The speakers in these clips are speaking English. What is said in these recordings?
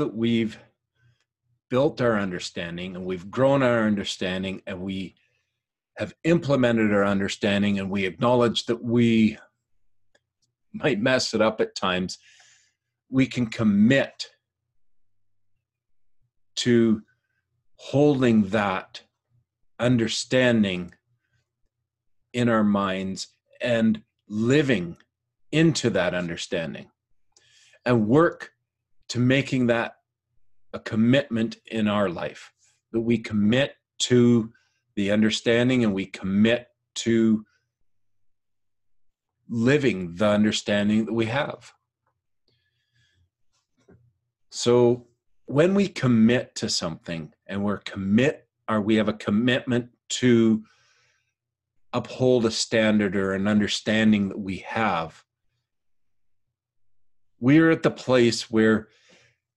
that we've built our understanding and we've grown our understanding and we have implemented our understanding and we acknowledge that we might mess it up at times, we can commit to holding that understanding in our minds and living into that understanding and work to making that a commitment in our life that we commit to the understanding and we commit to living the understanding that we have. So when we commit to something and we're commit or we have a commitment to uphold a standard or an understanding that we have, we're at the place where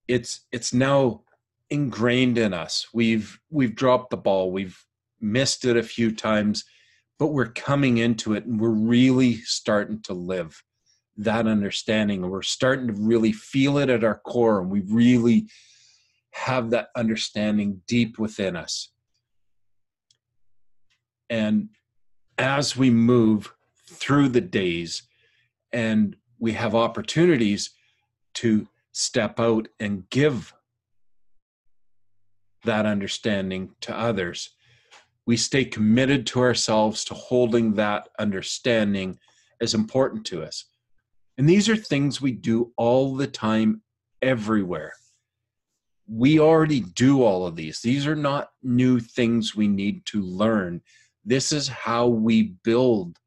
it's it's now ingrained in us. We've we've dropped the ball. We've missed it a few times, but we're coming into it and we're really starting to live that understanding. And we're starting to really feel it at our core, and we really have that understanding deep within us. And as we move through the days and we have opportunities to step out and give that understanding to others. We stay committed to ourselves to holding that understanding as important to us. And these are things we do all the time, everywhere. We already do all of these. These are not new things we need to learn. This is how we build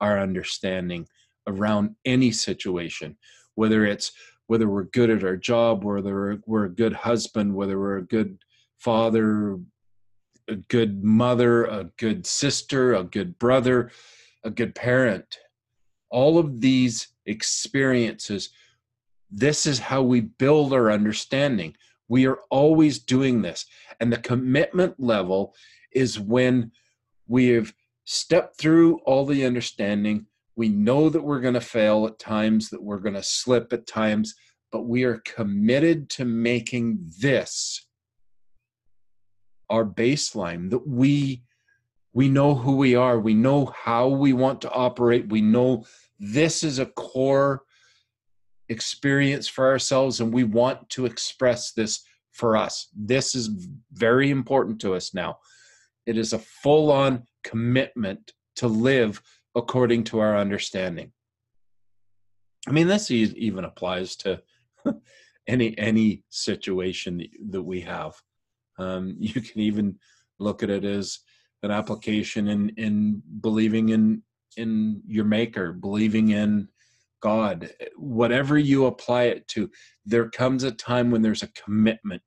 our understanding around any situation, whether it's whether we're good at our job, whether we're a good husband, whether we're a good father, a good mother, a good sister, a good brother, a good parent. All of these experiences, this is how we build our understanding. We are always doing this. And the commitment level is when we have stepped through all the understanding, we know that we're going to fail at times, that we're going to slip at times, but we are committed to making this our baseline that we we know who we are we know how we want to operate we know this is a core experience for ourselves and we want to express this for us. This is very important to us now. It is a full on commitment to live according to our understanding. I mean, this even applies to any any situation that we have. Um, you can even look at it as an application in in believing in in your maker, believing in God. Whatever you apply it to, there comes a time when there's a commitment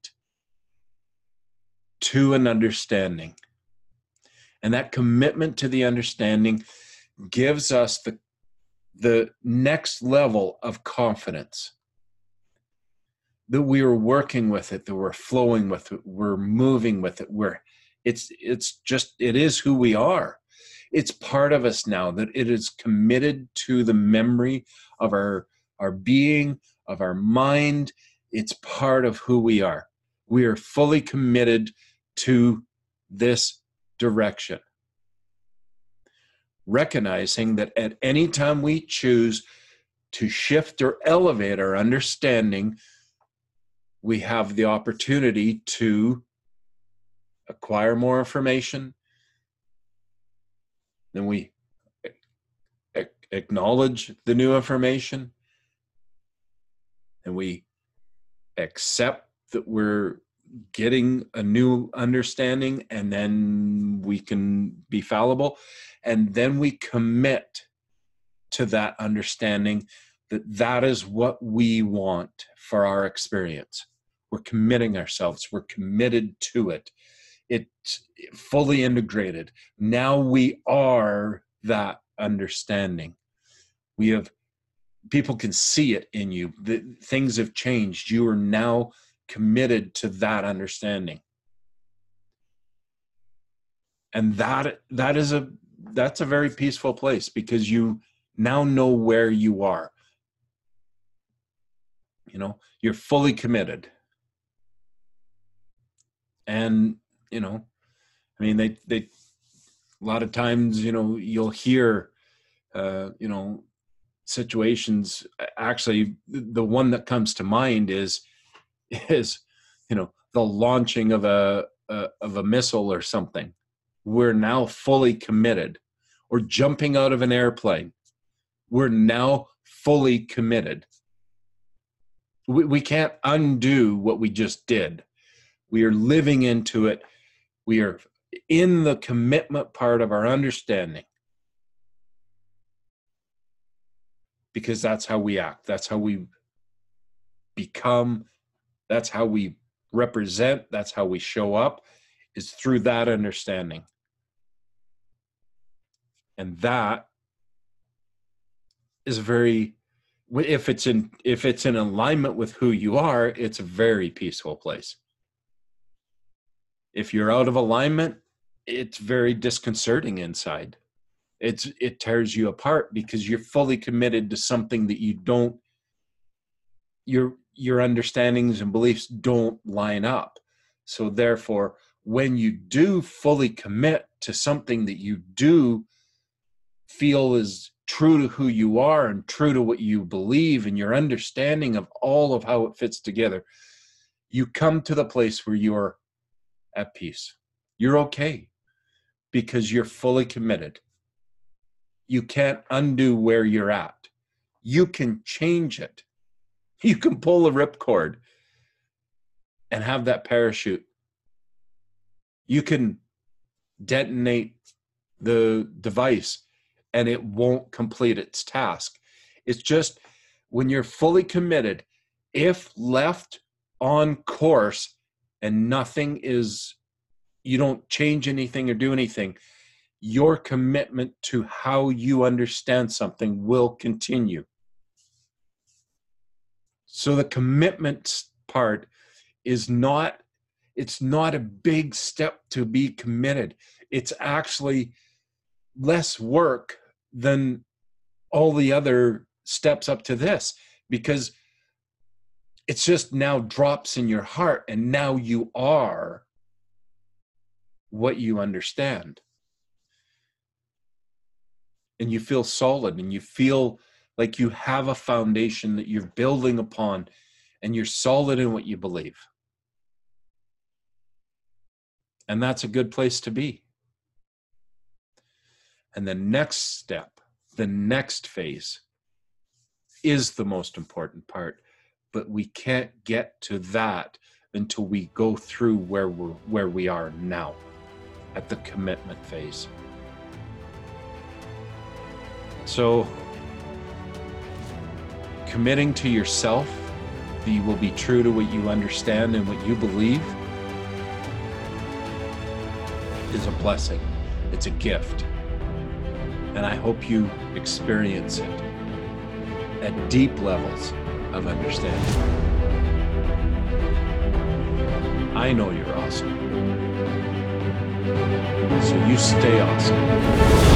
to an understanding. And that commitment to the understanding gives us the the next level of confidence that we are working with it that we're flowing with it we're moving with it we're it's it's just it is who we are. It's part of us now that it is committed to the memory of our our being of our mind. It's part of who we are. We are fully committed to this direction recognizing that at any time we choose to shift or elevate our understanding, we have the opportunity to acquire more information. Then we acknowledge the new information and we accept that we're getting a new understanding and then we can be fallible and then we commit to that understanding that that is what we want for our experience we're committing ourselves we're committed to it it's fully integrated now we are that understanding we have people can see it in you. The, things have changed. You are now committed to that understanding. And that that is a that's a very peaceful place because you now know where you are. You know, you're fully committed. And, you know, I mean they they a lot of times, you know, you'll hear uh, you know, situations actually the one that comes to mind is is you know the launching of a, a, of a missile or something we're now fully committed. Or jumping out of an airplane. We're now fully committed. We, we can't undo what we just did. We are living into it. We are in the commitment part of our understanding. Because that's how we act. That's how we become. That's how we represent. That's how we show up, is through that understanding. And that is very if it's in if it's in alignment with who you are it's a very peaceful place. If you're out of alignment it's very disconcerting inside. It's it tears you apart because you're fully committed to something that you don't your your understandings and beliefs don't line up. So therefore when you do fully commit to something that you do feel is true to who you are and true to what you believe and your understanding of all of how it fits together you come to the place where you're at peace you're okay because you're fully committed you can't undo where you're at. You can change it. You can pull a ripcord and have that parachute. You can detonate the device and it won't complete its task. It's just when you're fully committed, if left on course and nothing is, you don't change anything or do anything, your commitment to how you understand something will continue. So the commitment part is not it's not a big step to be committed. It's actually less work than all the other steps up to this because it's just now drops in your heart and now you are what you understand and you feel solid and you feel like you have a foundation that you're building upon and you're solid in what you believe. And that's a good place to be. And the next step, the next phase, is the most important part. But we can't get to that until we go through where we're where we are now at the commitment phase. So, committing to yourself that you will be true to what you understand and what you believe is a blessing. It's a gift. And I hope you experience it at deep levels of understanding. I know you're awesome. So you stay awesome.